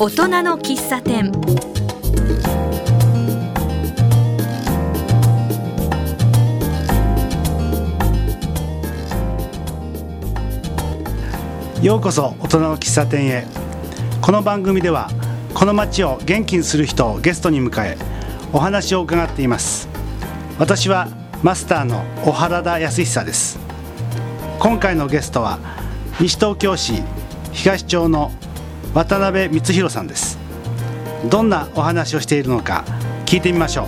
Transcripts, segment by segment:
大人の喫茶店。ようこそ大人の喫茶店へ。この番組ではこの街を元気にする人をゲストに迎えお話を伺っています。私はマスターの小原田康久です。今回のゲストは西東京市東町の渡辺光弘さんです。どんなお話をしているのか聞いてみましょう。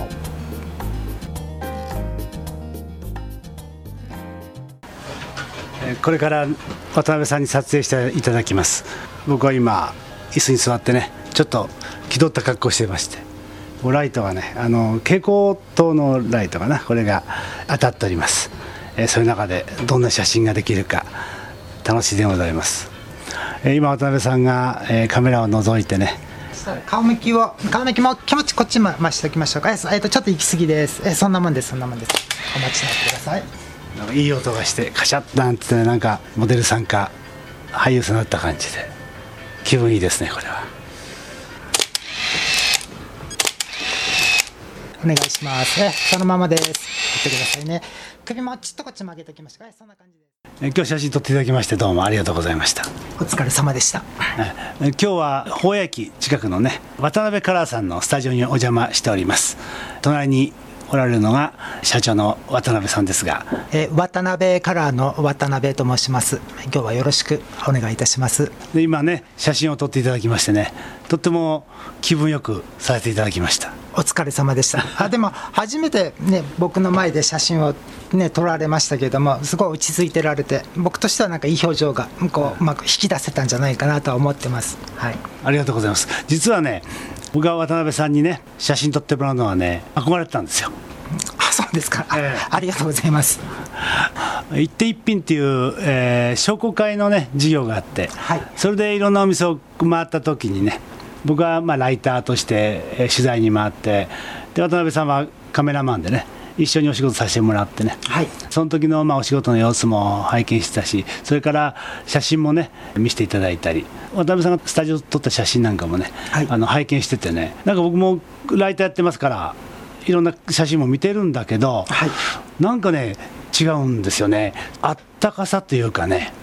えこれから渡辺さんに撮影していただきます。僕は今椅子に座ってねちょっと気取った格好してましてもうライトがねあの蛍光灯のライトかなこれが当たっております、えーそういう中でどんな写真ができるか楽しいでございます、今渡辺さんが、えーカメラを覗いてね。顔向きを顔向きも気持ちこっちま回しておきましょうか。ええっとちょっと行き過ぎです。えそんなもんですそんなもんです。お待ちになってください。なんかいい音がしてカシャッなんてねなんかモデルさんか俳優さんだった感じで。気分いいですねこれは。お願いします。えそのままです。言ってくださいね。首もちょっとこっち曲げておきましょうか。えそんな感じ今日写真撮っていただきましてどうもありがとうございました。お疲れ様でした。え今日は宝谷駅近くのね渡辺カラーさんのスタジオにお邪魔しております。隣におられるのが社長の渡辺さんですが。え渡辺カラーの渡辺と申します。今日はよろしくお願いいたします。で今ね写真を撮っていただきましてねとっても気分よくさせていただきました。お疲れ様でした。あでも初めてね僕の前で写真をね撮られましたけどもすごい落ち着いてられて僕としてはなんかいい表情がこううまく引き出せたんじゃないかなとは思ってます。はい。ありがとうございます。実はね僕が渡辺さんにね写真撮ってもらうのはね憧れてたんですよ。あそうですか、ええ。ありがとうございます。一手一品っていう、えー商工会のね事業があって、はい。それでいろんなお店を回った時にね僕はまあライターとして、えー取材に回ってで渡辺さんはカメラマンでね一緒にお仕事させてもらってね、はい。その時のまあお仕事の様子も拝見してたしそれから写真もね見せていただいたり渡辺さんがスタジオで撮った写真なんかもね、はい。あの拝見しててね。なんか僕もライターやってますからいろんな写真も見てるんだけど、はい。なんかね違うんですよね。あったかさというかね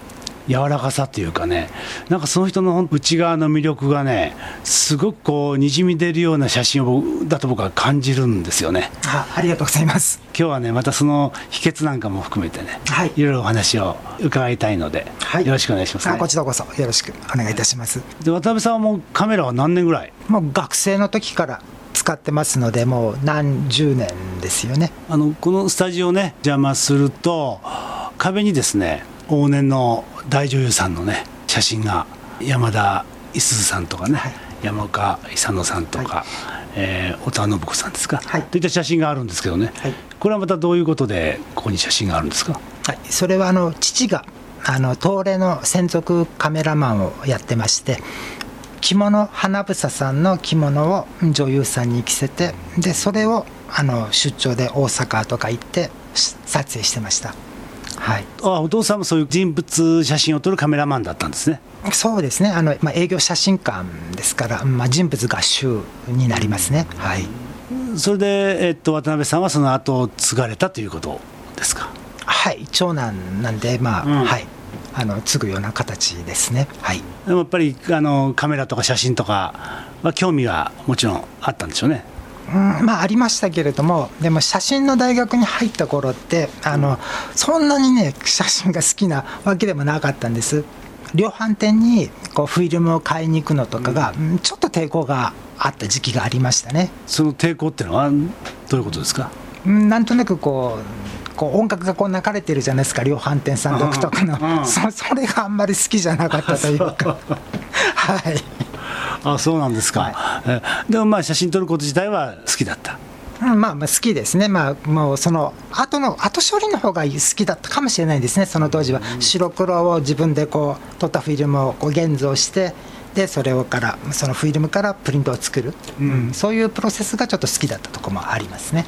柔らかさというかねなんかその人の内側の魅力がねすごくこうにじみ出るような写真をだと僕は感じるんですよね。あありがとうございます。今日はねまたその秘訣なんかも含めてね、はい。いろいろお話を伺いたいので、はい。よろしくお願いします、ね。あこちらこそよろしくお願いいたします。で渡辺さんはもうカメラは何年ぐらい？もう学生の時から使ってますのでもう何十年ですよね。あのこのスタジオをね邪魔すると壁にですね往年の大女優さんのね写真が山田五十さんとかね、はい。山岡勇乃さんとか、えー、小田信子さんですか、はい。といった写真があるんですけどね、はい。これはまたどういうことでここに写真があるんですか？はい、それはあの父があの東レの専属カメラマンをやってまして着物花房さんの着物を女優さんに着せてでそれをあの出張で大阪とか行ってし撮影してましたはい。あお父さんもそういう人物写真を撮るカメラマンだったんですね。そうですね。あの、まあ、営業写真館ですから、まあ、人物合集になりますね。はい。それで、えっと、渡辺さんはその後継がれたということですか？はい。長男なんでまあ、うん。はい。あの継ぐような形ですね。はい。でもやっぱりあのカメラとか写真とかは興味がもちろんあったんでしょうねうんまあありましたけれどもでも写真の大学に入った頃ってあのそんなにね写真が好きなわけでもなかったんです。量販店にこうフィルムを買いに行くのとかが、うん。ちょっと抵抗があった時期がありましたね。その抵抗っていうのはどういうことですか？うんなんとなくこうこう音楽がこう流れてるじゃないですか量販店さん独特の、うん。うん。そそれがあんまり好きじゃなかったというか。はいあそうなんですか、はえでもまあ写真撮ること自体は好きだった。うんまあまあ好きですね、まあ、もうその後の後処理の方が好きだったかもしれないですね、その当時は、白黒を自分でこう撮ったフィルムをこう現像して、でそれをからそのフィルムからプリントを作る、うん。そういうプロセスがちょっと好きだったところもありますね。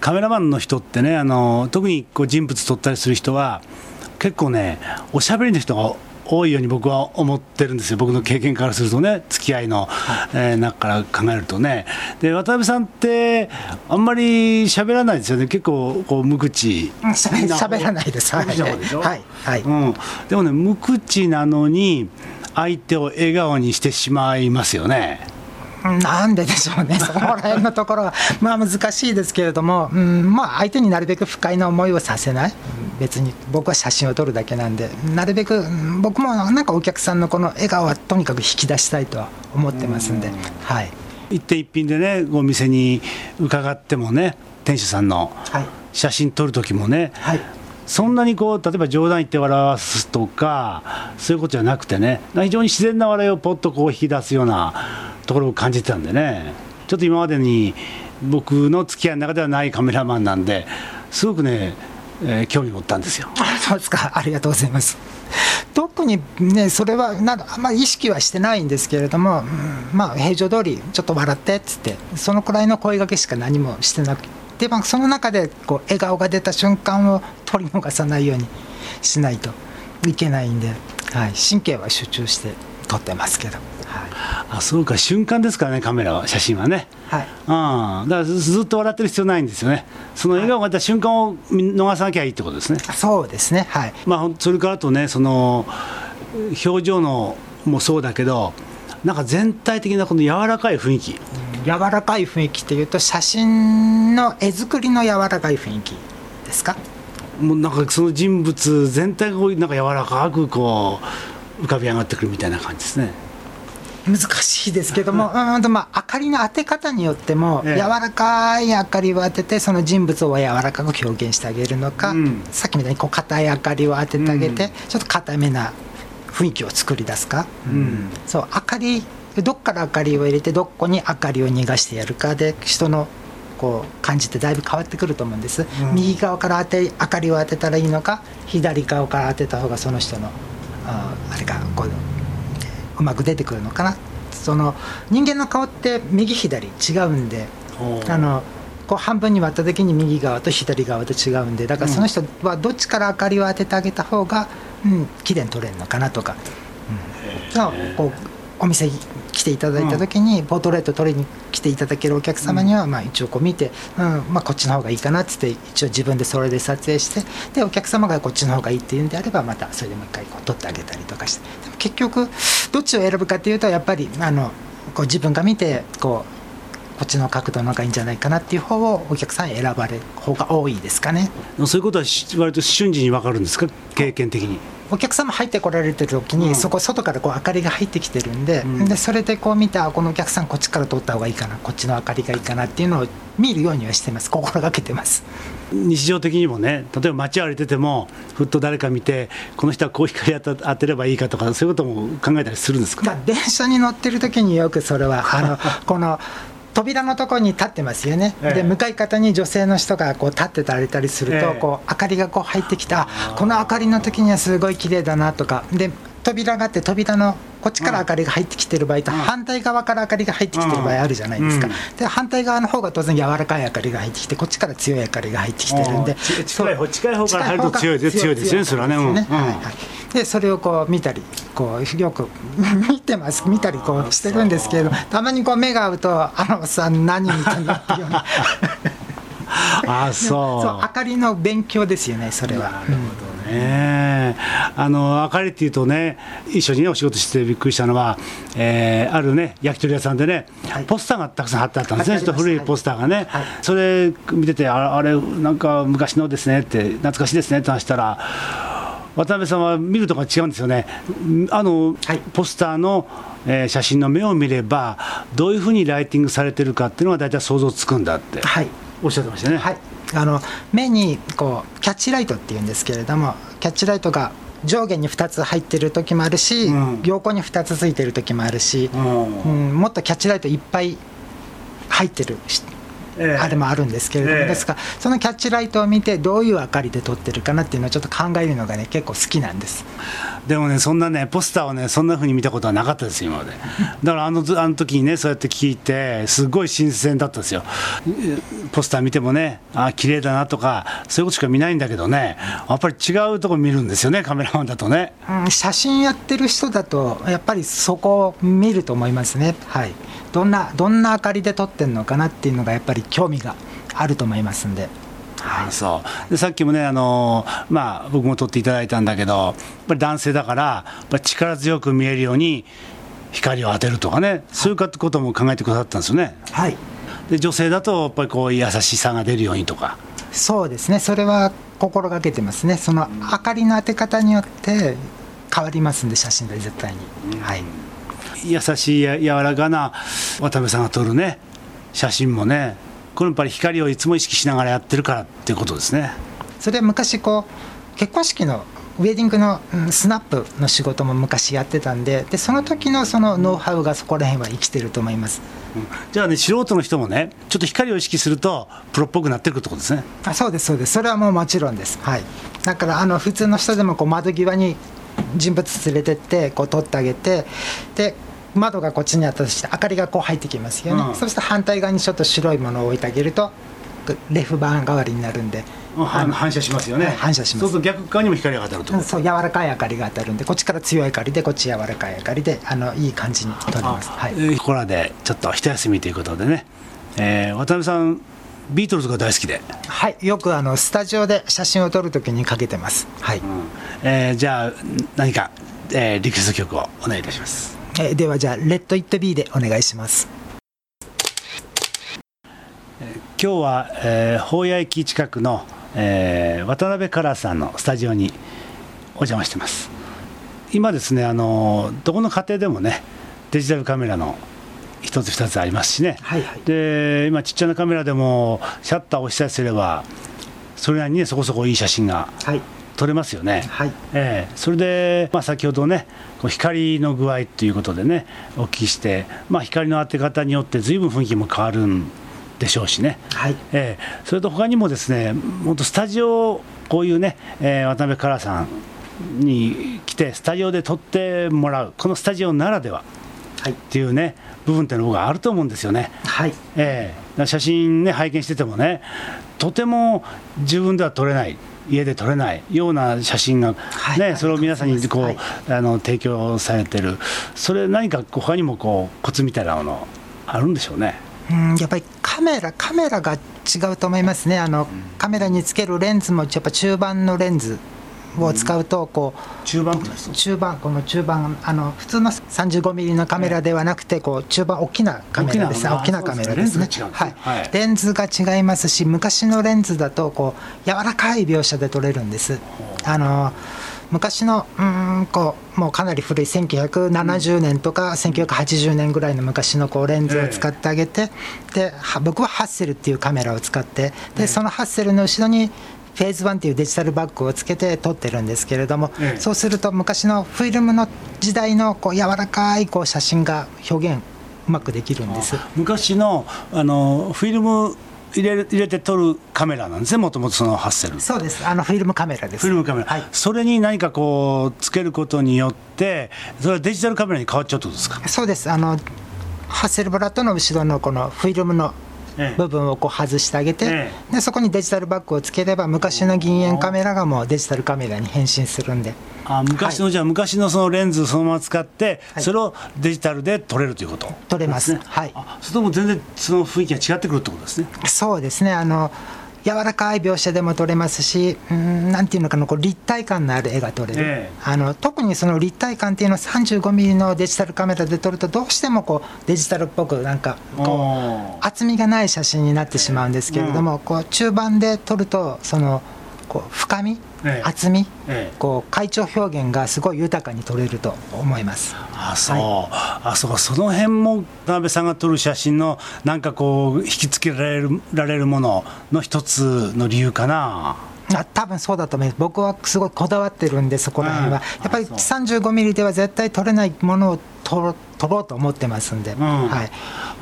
カメラマンの人ってねあの特にこう人物撮ったりする人は結構ねおしゃべりの人が多いように僕は思ってるんですよ、僕の経験からするとね、付き合いの、はい、えー、中から考えるとね、で渡辺さんって、あんまり喋らないですよね、結構こう無口。喋らないです、はい、はい。はい。うん、でもね、無口なのに、相手を笑顔にしてしまいますよね。なんででしょうね、そこら辺のところは、まあ難しいですけれども、うん、まあ相手になるべく不快な思いをさせない、別に僕は写真を撮るだけなんで、なるべく僕もなんかお客さんのこの笑顔はとにかく引き出したいとは思ってますんで、はい、一点一品でね、お店に伺ってもね、店主さんの写真撮る時もね、はい、そんなにこう例えば冗談言って笑わすとか、そういうことじゃなくてね、非常に自然な笑いをぽっとこう引き出すようなところを感じてたんでね、ちょっと今までに僕の付き合いの中ではないカメラマンなんで、すごくね、えー、興味持ったんですよ。そうですか、ありがとうございます。特にね、それはなんあんまり意識はしてないんですけれども、うん、まあ、平常通り、ちょっと笑ってっつって、そのくらいの声がけしか何もしてなくて、まあ、その中でこう笑顔が出た瞬間を取り逃さないようにしないといけないんで、はい、神経は集中して撮ってますけど。はい、あそうか瞬間ですからねカメラは写真はね、はい、うん、だからずっと笑ってる必要ないんですよね。その笑顔が出た瞬間を逃さなきゃいいってことですね、そうですね。はい、まあ、それからあとねその表情のもそうだけどなんか全体的なこの柔らかい雰囲気、柔らかい雰囲気っていうと写真の絵作りの柔らかい雰囲気ですか？もうなんかその人物全体がこうなんか柔らかくこう浮かび上がってくるみたいな感じですね。難しいですけども、うんとまあ、明かりの当て方によっても、柔らかい明かりを当てて、その人物を柔らかく表現してあげるのか、うん、さっきみたいにこう硬い明かりを当ててあげて、うん、ちょっと硬めな雰囲気を作り出すか、うん、そう明かり、どっから明かりを入れて、どこに明かりを逃がしてやるかで、人のこう感じってだいぶ変わってくると思うんです、うん、右側から当て明かりを当てたらいいのか左側から当てた方がその人のああれがこううまく出てくるのかな。その人間の顔って右左違うんであのこう半分に割った時に右側と左側と違うんでだからその人はどっちから明かりを当ててあげた方が、うん、綺麗に撮れるのかなとか、うん、こうお店来ていただいた時にポートレート取りに来ていただけるお客様にはまあ一応こう見て、うんまあ、こっちの方がいいかなっつって一応自分でそれで撮影してでお客様がこっちの方がいいっていうんであればまたそれでもう一回こう撮ってあげたりとかして。でも結局どっちを選ぶかっていうとやっぱりあのこう自分が見てこうこっちの角度の方がいいんじゃないかなっていう方をお客さん選ばれる方が多いですかね。そういうことは割と瞬時に分かるんですか？経験的に。お客様入ってこられてる時に、そこ外からこう明かりが入ってきてるんでうん、でそれでこう見てこのお客さんこっちから通った方がいいかなこっちの明かりがいいかなっていうのを見るようにはしてます。心がけてます。日常的にもね例えば街歩いててもふっと誰か見てこの人はこう光当てればいいかとかそういうことも考えたりするんですか電車に乗ってる時によくそれはあのこの扉のところに立ってますよね、ええ、で向かい方に女性の人がこう立ってたりたりすると、え、こう明かりがこう入ってきたこの明かりの時にはすごい綺麗だなとか。で扉があって扉のこっちから明かりが入ってきてる場合と、反対側から明かりが入ってきてる場合あるじゃないですか、で反対側の方が当然柔らかい明かりが入ってきてこっちから強い明かりが入ってきてるんで近い方近い方から入ると強い強いですねそれはね、はいはい、でそれをこう見たりこうよく 見てます。見たりこうしてるんですけれどたまにこう目が合うとあのさん何見てんのっていうような。あそう。そう明かりの勉強ですよねそれは。なるほどね。あの明かりっていうとね一緒にねお仕事してびっくりしたのは、えー、あるね焼き鳥屋さんでね、はい、ポスターがたくさん貼ってあったんですね。ちょっと古いポスターがね、はい、それ見ててあれなんか昔のですねって懐かしいですねって話したら渡辺さんは見るとか違うんですよね、あの、はい、ポスターの、えー、写真の目を見れば、どういうふうにライティングされてるかっていうのが大体想像つくんだって、はい、おっしゃってましたね。はい。あの目にこうキャッチライトっていうんですけれどもキャッチライトが上下に2つ入ってる時もあるし、うん、横に2つついてる時もあるし、うん、うん、もっとキャッチライトいっぱい入ってるえー、あれもあるんですけれども、えー、ですからそのキャッチライトを見てどういう明かりで撮ってるかなっていうのをちょっと考えるのがね結構好きなんですでもねそんなねポスターをねそんなふうに見たことはなかったです今まで。だからあのあの時にねそうやって聞いてすごい新鮮だったですよ。ポスター見てもねあ綺麗だなとかそういうことしか見ないんだけどねやっぱり違うとこ見るんですよねカメラマンだとね、うん、写真やってる人だとやっぱりそこを見ると思いますね。はい。どんなどんな明かりで撮ってるのかなっていうのがやっぱり興味があると思いますんで。はい、そう。でさっきもね、あのまあ、僕も撮っていただいたんだけど、やっぱり男性だから、やっぱ力強く見えるように光を当てるとかね、そういうことも考えてくださったんですよね。はい、で女性だと、やっぱりこう優しさが出るようにとか。そうですね、それは心がけてますね、その明かりの当て方によって変わりますんで、写真で絶対に。はい。優しい柔らかな渡辺さんが撮るね写真もねこれやっぱり光をいつも意識しながらやってるからっていうことですね。それは昔こう結婚式のウェディングのスナップの仕事も昔やってたんででその時のそのノウハウがそこら辺は生きてると思います、うん、じゃあね素人の人もねちょっと光を意識するとプロっぽくなってくるってことですね。あそうですそうです。それはもうもちろんです。はい。だからあの普通の人でもこう窓際に人物連れてってこう撮ってあげてで窓がこっちにあったとして明かりがこう入ってきますよね、うん、そして反対側にちょっと白いものを置いてあげるとレフ板代わりになるんで、反射しますよね。反射します。そうすると逆側にも光が当たるとそう柔らかい明かりが当たるんで。こっちから強い明かりでこっち柔らかい明かりであのいい感じに撮れます、はい、ここらでちょっと一休みということでね、えー、渡辺さんビートルズが大好きで。はい。よくあのスタジオで写真を撮るときにかけてます。はい、うん、えー、じゃあ何か、えー、リクエスト曲をお願いいたしますえではじゃあ「レッド・イット・ビー」でお願いします。今日は、えー、宝谷駅近くの、えー、渡辺カラーさんのスタジオにお邪魔してます。今ですねあのどこの家庭でもねデジタルカメラの一つ二つありますしね、はいはい、で今ちっちゃなカメラでもシャッターを押したりすればそれなりに、ね、そこそこいい写真が撮れますよね、はい。えー、それで、まあ、先ほどね光の具合ということでねお聞きして、まあ、光の当て方によってずいぶん雰囲気も変わるんでしょうしね、はい。えー、それと他にもですね本当スタジオこういうね、えー、渡辺カラさんに来てスタジオで撮ってもらう。このスタジオならではっていうね、部分っていうのがあると思うんですよね。はい。えー、写真ね拝見しててもねとても自分では撮れない家で撮れないような写真が、ね、はい、それを皆さんにこう、はい、あの提供されてる、それ、何か他にもこうコツみたいなもの、あるんでしょうね。うんやっぱりカメラ、カメラが違うと思いますね、あの、カメラにつけるレンズも、やっぱ中盤のレンズを使うとこう中盤中盤この中盤あの普通の35ミリのカメラではなくてこう中盤大きなカメラです。大きなカメラですね。はい、レンズが違いますし昔のレンズだとこう柔らかい描写で撮れるんです。あの昔のうんこうもうかなり古い1970年とか1980年ぐらいの昔のこうレンズを使ってあげて、で僕はハッセルっていうカメラを使ってでそのハッセルの後ろにフェーズ1っていうデジタルバッグをつけて撮ってるんですけれども、ええ、そうすると昔のフィルムの時代のこう柔らかいこう写真が表現うまくできるんです。昔のあのフィルム入れ入れて撮るカメラなんですね、もともとそのハッセル。そうです、あのフィルムカメラです。フィルムカメラ、はい、それに何かこう、つけることによって、それはデジタルカメラに変わっちゃうってことですか？そうです、あのハッセルブラッドの後ろのこのフィルムの部分をこう外してあげて、でそこにデジタルバッグをつければ昔の銀塩カメラがもうデジタルカメラに変身するんで。あ昔の、はい、じゃあ昔のそのレンズそのまま使って、はい、それをデジタルで撮れるということ？撮れます、ね、はい。それとも全然その雰囲気が違ってくるってことですね。そうですね。あの柔らかい描写でも撮れますし、うん、なんていうのかな、こう立体感のある絵が撮れる、えー、あの特にその立体感っていうのは35ミリのデジタルカメラで撮ると、どうしてもこうデジタルっぽく、なんかこう、厚みがない写真になってしまうんですけれども、うん、こう中盤で撮ると、その、こう深み、ええ、厚み、え、こう会長表現がすごい豊かに撮れると思います。あそう、はい、あそうその辺も田辺さんが撮る写真のなんかこう引きつけられるられるものの一つの理由かな。あ多分そうだと思います。僕はすごいこだわってるんでそこら辺は、うん、やっぱり35ミリでは絶対撮れないものを撮ろうと思ってますんで、うん、はい。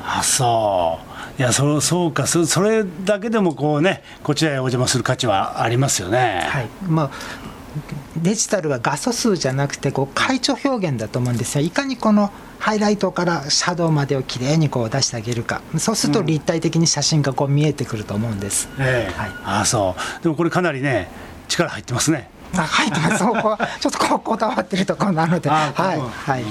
あそういやそそうかそそれだけでもこうねこちらへお邪魔する価値はありますよね。はい。まあデジタルは画素数じゃなくてこう階調表現だと思うんですよ。いかにこのハイライトからシャドウまでをきれいにこう出してあげるか。そうすると立体的に写真がこう見えてくると思うんです、ええ。はい。ああそう。でもこれかなりね力入ってますね。あ入ってますそこは ちょっとこうこだわってるところなので。はいはい、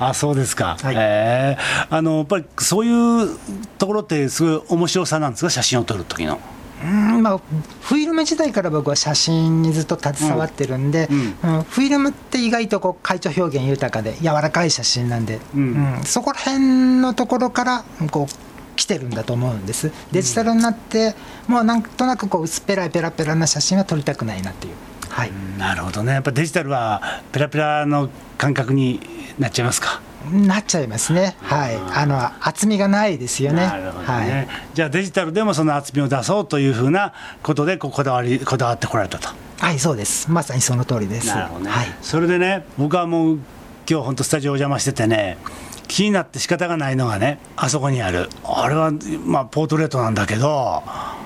あそうですか、はい。ええあのやっぱりそういうところってすごい面白さなんですか？写真を撮る時の。うんまあ、フィルム時代から僕は写真にずっと携わってるんで、うん。うんフィルムって意外とこう階調表現豊かで柔らかい写真なんで、うん。うんそこら辺のところからこう来てるんだと思うんです。デジタルになって、もうなんとなくこう薄っぺらいペラペラな写真は撮りたくないなっていう。はいなるほどねやっぱデジタルはペラペラの感覚になっちゃいますか？なっちゃいますね、はい、あの厚みがないですよね。なるほどね、はいじゃあデジタルでもその厚みを出そうというふうなことでこだわりこだわってこられたと。はい、そうです。まさにその通りです。なるほどね、はい。それでね僕はもう今日本当スタジオお邪魔しててね気になって仕方がないのがねあそこにあるあれはまあポートレートなんだけど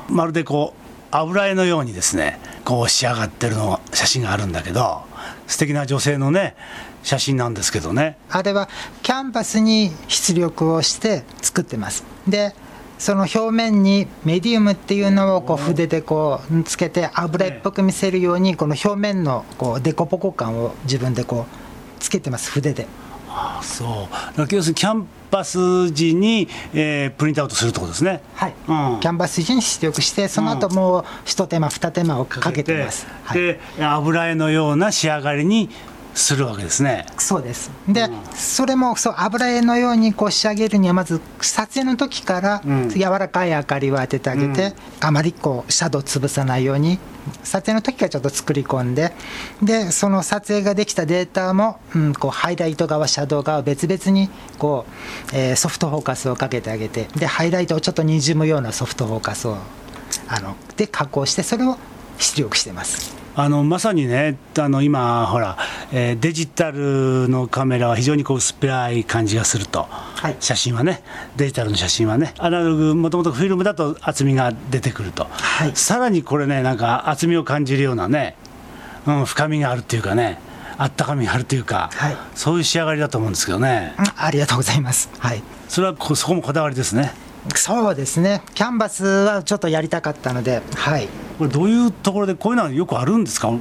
まるでこう油絵のようにですねこう仕上がってるの写真があるんだけど素敵な女性のね写真なんですけどね。あれはキャンバスに出力をして作ってます。でその表面にメディウムっていうのをこう筆でこうつけて油絵っぽく見せるようにこの表面のこうデコポコ感を自分でこうつけてます筆で。ああそう。要するにキャンパス時に、えープリントアウトするってことですね。はい、うん。キャンバス地に出力してその後もう一手間二手間をかけてます、はい、で油絵のような仕上がりにするわけですね。そうです。で、それもそう油絵のようにこう仕上げるにはまず撮影の時からうん。柔らかい明かりを当ててあげて、あまりこうシャドウ潰さないように撮影の時からちょっと作り込んででその撮影ができたデータも、うん、こうハイライト側シャドウ側別々にこう、えーソフトフォーカスをかけてあげてでハイライトをちょっとにじむようなソフトフォーカスをあので加工してそれを出力してます。あのまさにねあの今ほら、えーデジタルのカメラは非常にこう薄っぺらい感じがすると、はい。写真はねデジタルの写真はねアナログもともとフィルムだと厚みが出てくると、はい。さらにこれねなんか厚みを感じるようなね、うん、深みがあるっていうかねあったかみがあるっていうか、はい。そういう仕上がりだと思うんですけどね。うんありがとうございます。はい。それはこそこもこだわりですね。そうですね、キャンバスはちょっとやりたかったので、はい、これどういうところでこういうのはよくあるんですか？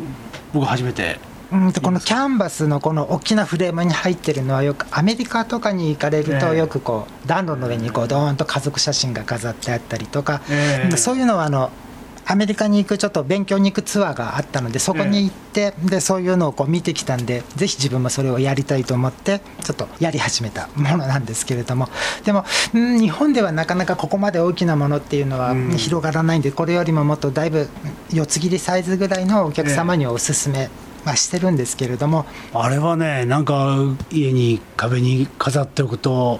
僕初めて。うんとこのキャンバスのこの大きなフレームに入ってるのは、よくアメリカとかに行かれると、ええ。よくこう暖炉の上にこうドーンと家族写真が飾ってあったりとか、ええ。そういうのはあのアメリカに行くちょっと勉強に行くツアーがあったのでそこに行って、でそういうのをこう見てきたんでぜひ自分もそれをやりたいと思ってちょっとやり始めたものなんですけれども。でも、うん日本ではなかなかここまで大きなものっていうのはうん。広がらないんでこれよりももっとだいぶ四つ切りサイズぐらいのお客様にはおすすめはしてるんですけれども、あれはねなんか家に壁に飾っておくと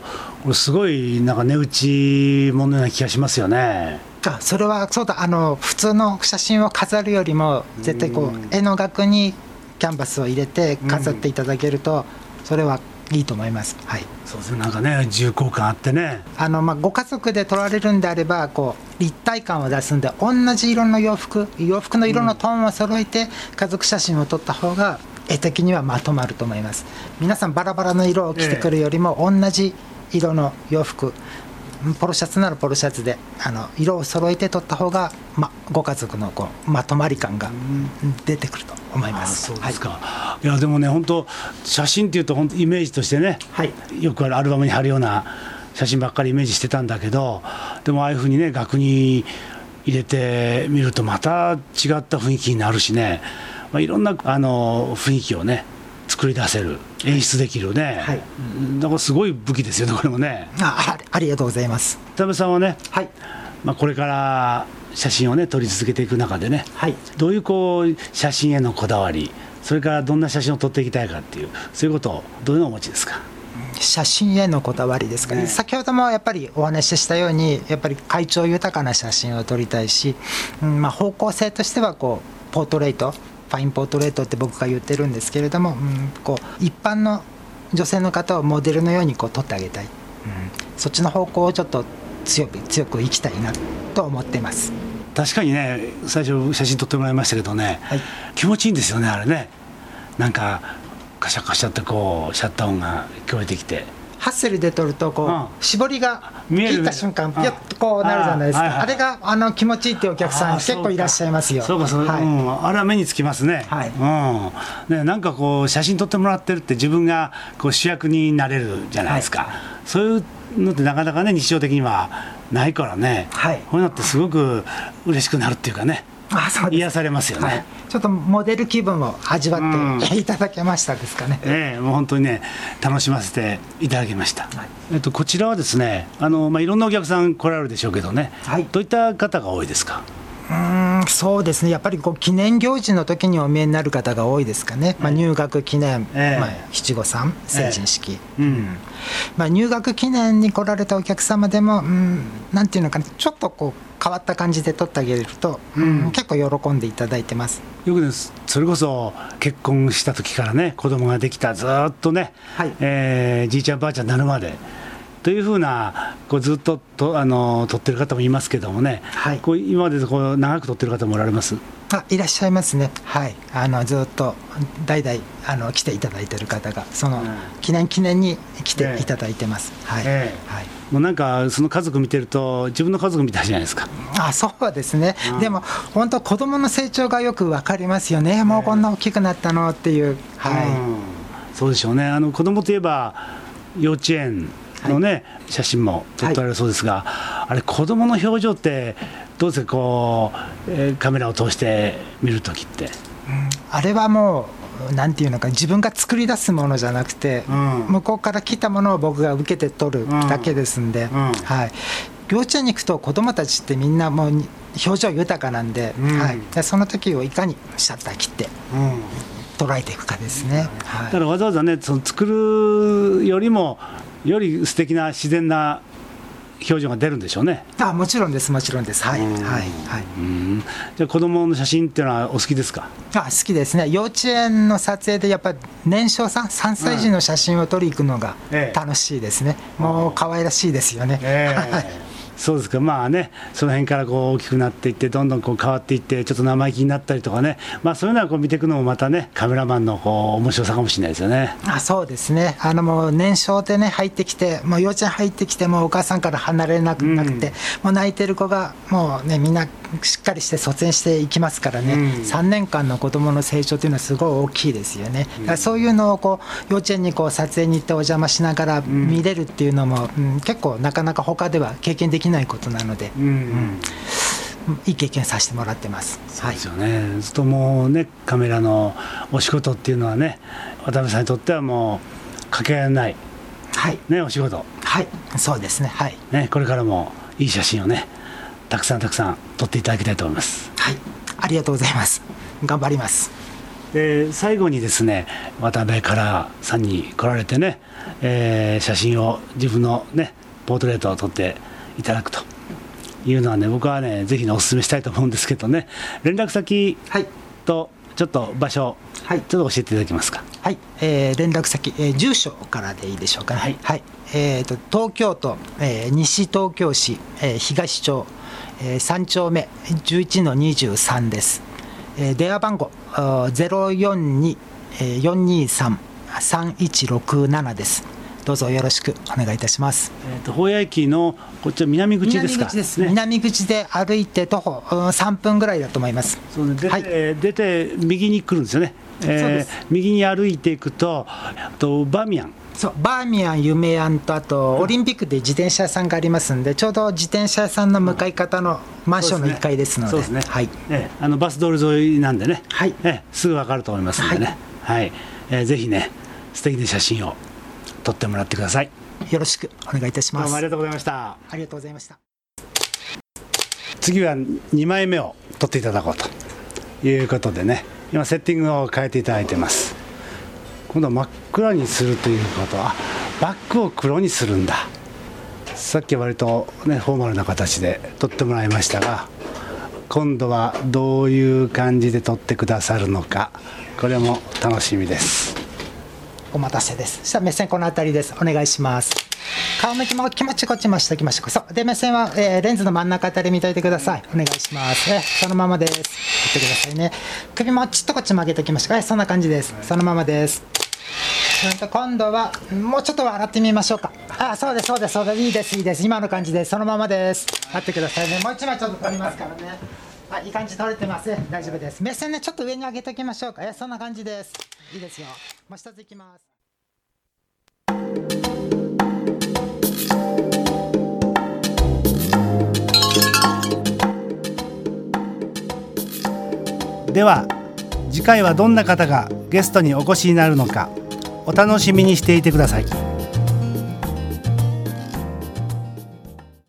すごいなんか値打ちものな気がしますよねあそれはそうだあの普通の写真を飾るよりも絶対こう絵の額にキャンバスを入れて飾っていただけるとそれはいいと思います。はい。そうですね。なんかね重厚感あってね。あのまあ、ご家族で撮られるんであればこう立体感を出すんで同じ色の洋服洋服の色のトーンを揃えて家族写真を撮った方が絵的にはまとまると思います。皆さんバラバラの色を着てくるよりも同じ色の洋服ポロシャツならポロシャツであの色を揃えて撮った方が、ま、ご家族のこうまとまり感が出てくると思います。そうですか、い、やでもね本当写真っていうと本当イメージとしてね、はい。よくあるアルバムに貼るような写真ばっかりイメージしてたんだけどでもああいうふうにね額に入れてみるとまた違った雰囲気になるしね、まあ、いろんなあの雰囲気をね作り出せる演出できるね、はい。だからすごい武器ですよねこれもね。ああありがとうございます。田部さんはね、はい。まあ、これから写真をね撮り続けていく中でね。はい。どういうこう写真へのこだわりそれからどんな写真を撮っていきたいかっていうそういうことをどういうのをお持ちですか？写真へのこだわりですかね、ね。先ほどもやっぱりお話ししたようにやっぱり会長豊かな写真を撮りたいし、うんまあ、方向性としてはこうポートレートファインポートレートって僕が言ってるんですけれども、うんこう一般の女性の方をモデルのようにこう撮ってあげたい、うん。そっちの方向をちょっと強く強くいきたいなと思ってます。確かにね最初写真撮ってもらいましたけどね、はい、気持ちいいんですよねあれね。なんかカシャカシャってこうシャッター音が聞こえてきてハッセルで撮るとこう、うん、絞りが切った瞬間ピュッとこうなるじゃないですか。あはいはい、あれがあの気持ちいいってお客さん結構いらっしゃいますよ。そうかそうか、はい、うん、あれは目につきますね,、はい。うん、ねなんかこう写真撮ってもらってるって自分がこう主役になれるじゃないですか、はい、そういうのってなかなかね日常的にはないからね、はい、こういうのってすごく嬉しくなるっていうかねあそう癒されますよね、はい、ちょっとモデル気分を味わっていただけましたですかね、ええー、もう本当にね楽しませていただきました、はい、えっと、こちらはですねあの、まあ、いろんなお客さん来られるでしょうけどね、はい、どういった方が多いですか？うんそうですね。やっぱりこう記念行事の時にお見えになる方が多いですかね、まあ、入学記念、えー、まあ、七五三成人式、えー、うんまあ、入学記念に来られたお客様でも、うん、なんていうのかなちょっとこう変わった感じで撮ってあげると、うん、結構喜んでいただいてます。よくです。それこそ結婚した時からね子供ができたずっとね、はい。えー、じいちゃんばあちゃんになるまでというふうなこうずっととあの撮ってる方もいますけどもね、はい、こう今までこう長く撮ってる方もおられます？あいらっしゃいますね、はい、あのずっと代々あの来ていただいてる方が、その記念記念に来ていただいてます。はい、えー、はい。もうなんかその家族見てると自分の家族みたいじゃないですか。あそうですね、うん、でも本当子供の成長がよく分かりますよね。もうこんな大きくなったのっていう、はい、うん、そうでしょうね。あの子供といえば幼稚園のね、はい、写真も撮ってられるそうですが、はい、あれ子供の表情ってどうですかこう、えー、カメラを通して見る時って、うん、あれはもうなんていうのか自分が作り出すものじゃなくて、うん、向こうから来たものを僕が受けて撮るだけですんで、うん、はい、幼稚園に行くと子どもたちってみんなもう表情豊かなんで,、はい、でその時をいかにシャッター切って。捉えていくかですね、はい、だからわざわざねその作るよりもより素敵な自然な表情が出るんでしょうね。あもちろんですもちろんです。はいはいはい。じゃあ子供の写真っていうのはお好きですか？あ好きですね。幼稚園の撮影でやっぱり年少さん3歳児の写真を撮りに行くのが楽しいですね。ええ、もう可愛らしいですよね。えーそうですか。まあねその辺からこう大きくなっていってどんどんこう変わっていってちょっと生意気になったりとかね。まあそういうのはこう見ていくのもまたねカメラマンのこう面白さかもしれないですよね。あそうですねあのもう年少でね入ってきてもう幼稚園入ってきてもお母さんから離れなくなくて、うん、もう泣いてる子がもうねみんなしっかりして卒園していきますからね、うん、3年間の子どもの成長というのはすごい大きいですよね、だからそういうのをこう幼稚園にこう撮影に行ってお邪魔しながら見れるっていうのも、うん、結構なかなか他では経験できないことなので、うん、いい経験させてもらってます。そうですよね、はい、ずっともうねカメラのお仕事っていうのはね渡辺さんにとってはもうかけがえない、はい。ね、お仕事。はい。そうですね。はい。ねこれからもいい写真をねたくさんたくさん撮っていただきたいと思います。はい。ありがとうございます。頑張ります。で最後にですね渡辺からさんに来られてね、えー、写真を自分のねポートレートを撮っていただくというのはね僕はねぜひねお勧めしたいと思うんですけどね連絡先とちょっと場所、はい、ちょっと教えていただけますか？はい、えー、連絡先、えー、住所からでいいでしょうか、ね、はい、はい、えーと、東京都、えー、西東京市、えー、東町えー、3丁目11の23です、えー、電話番号042-423-3167です。どうぞよろしくお願いいたします。えっ、ー、と保谷駅のこっちは南口ですか？南口です、ね。南口で歩いて徒歩3分ぐらいだと思います。そうね。出て、はい、出て右に来るんですよね。えー、右に歩いていくととバーミヤン。そうバーミヤン夢やんとあとオリンピックで自転車屋さんがありますんでちょうど自転車屋さんの向かい方のマンションの1階ですので。そうですね。はい、えあのバス通り沿いなんでね、はい。えすぐ分かると思いますんでね。はい、はい、えー、ぜひね素敵な写真を撮ってもらってください。よろしくお願いいたします。どうもありがとうございました。ありがとうございました。次は2枚目を撮っていただこうということでね。今セッティングを変えていただいてます。今度は真っ暗にするということはバッグを黒にするんだ。さっき割とねフォーマルな形で撮ってもらいましたが今度はどういう感じで撮ってくださるのかこれも楽しみですお待たせです。さあ目線この辺りです。お願いします。顔の気も気持ちこっちましたきました。そう。で目線は、えーレンズの真ん中あたり見といてください。お願いします、えーそのままです。言ってくださいね。首もちっとこっち曲げておきました、えーそんな感じです。そのままです。うんと今度はもうちょっと笑ってみましょうか。あそうですそうですそうです。いいですいいです。今の感じです。そのままです。待ってくださいね。もう一枚ちょっと撮りますからね。あいい感じ撮れてます。大丈夫です。目線ねちょっと上に上げておきましょうか。えそんな感じです。いいですよ。もう一ついきます。では次回はどんな方がゲストにお越しになるのかお楽しみにしていてください。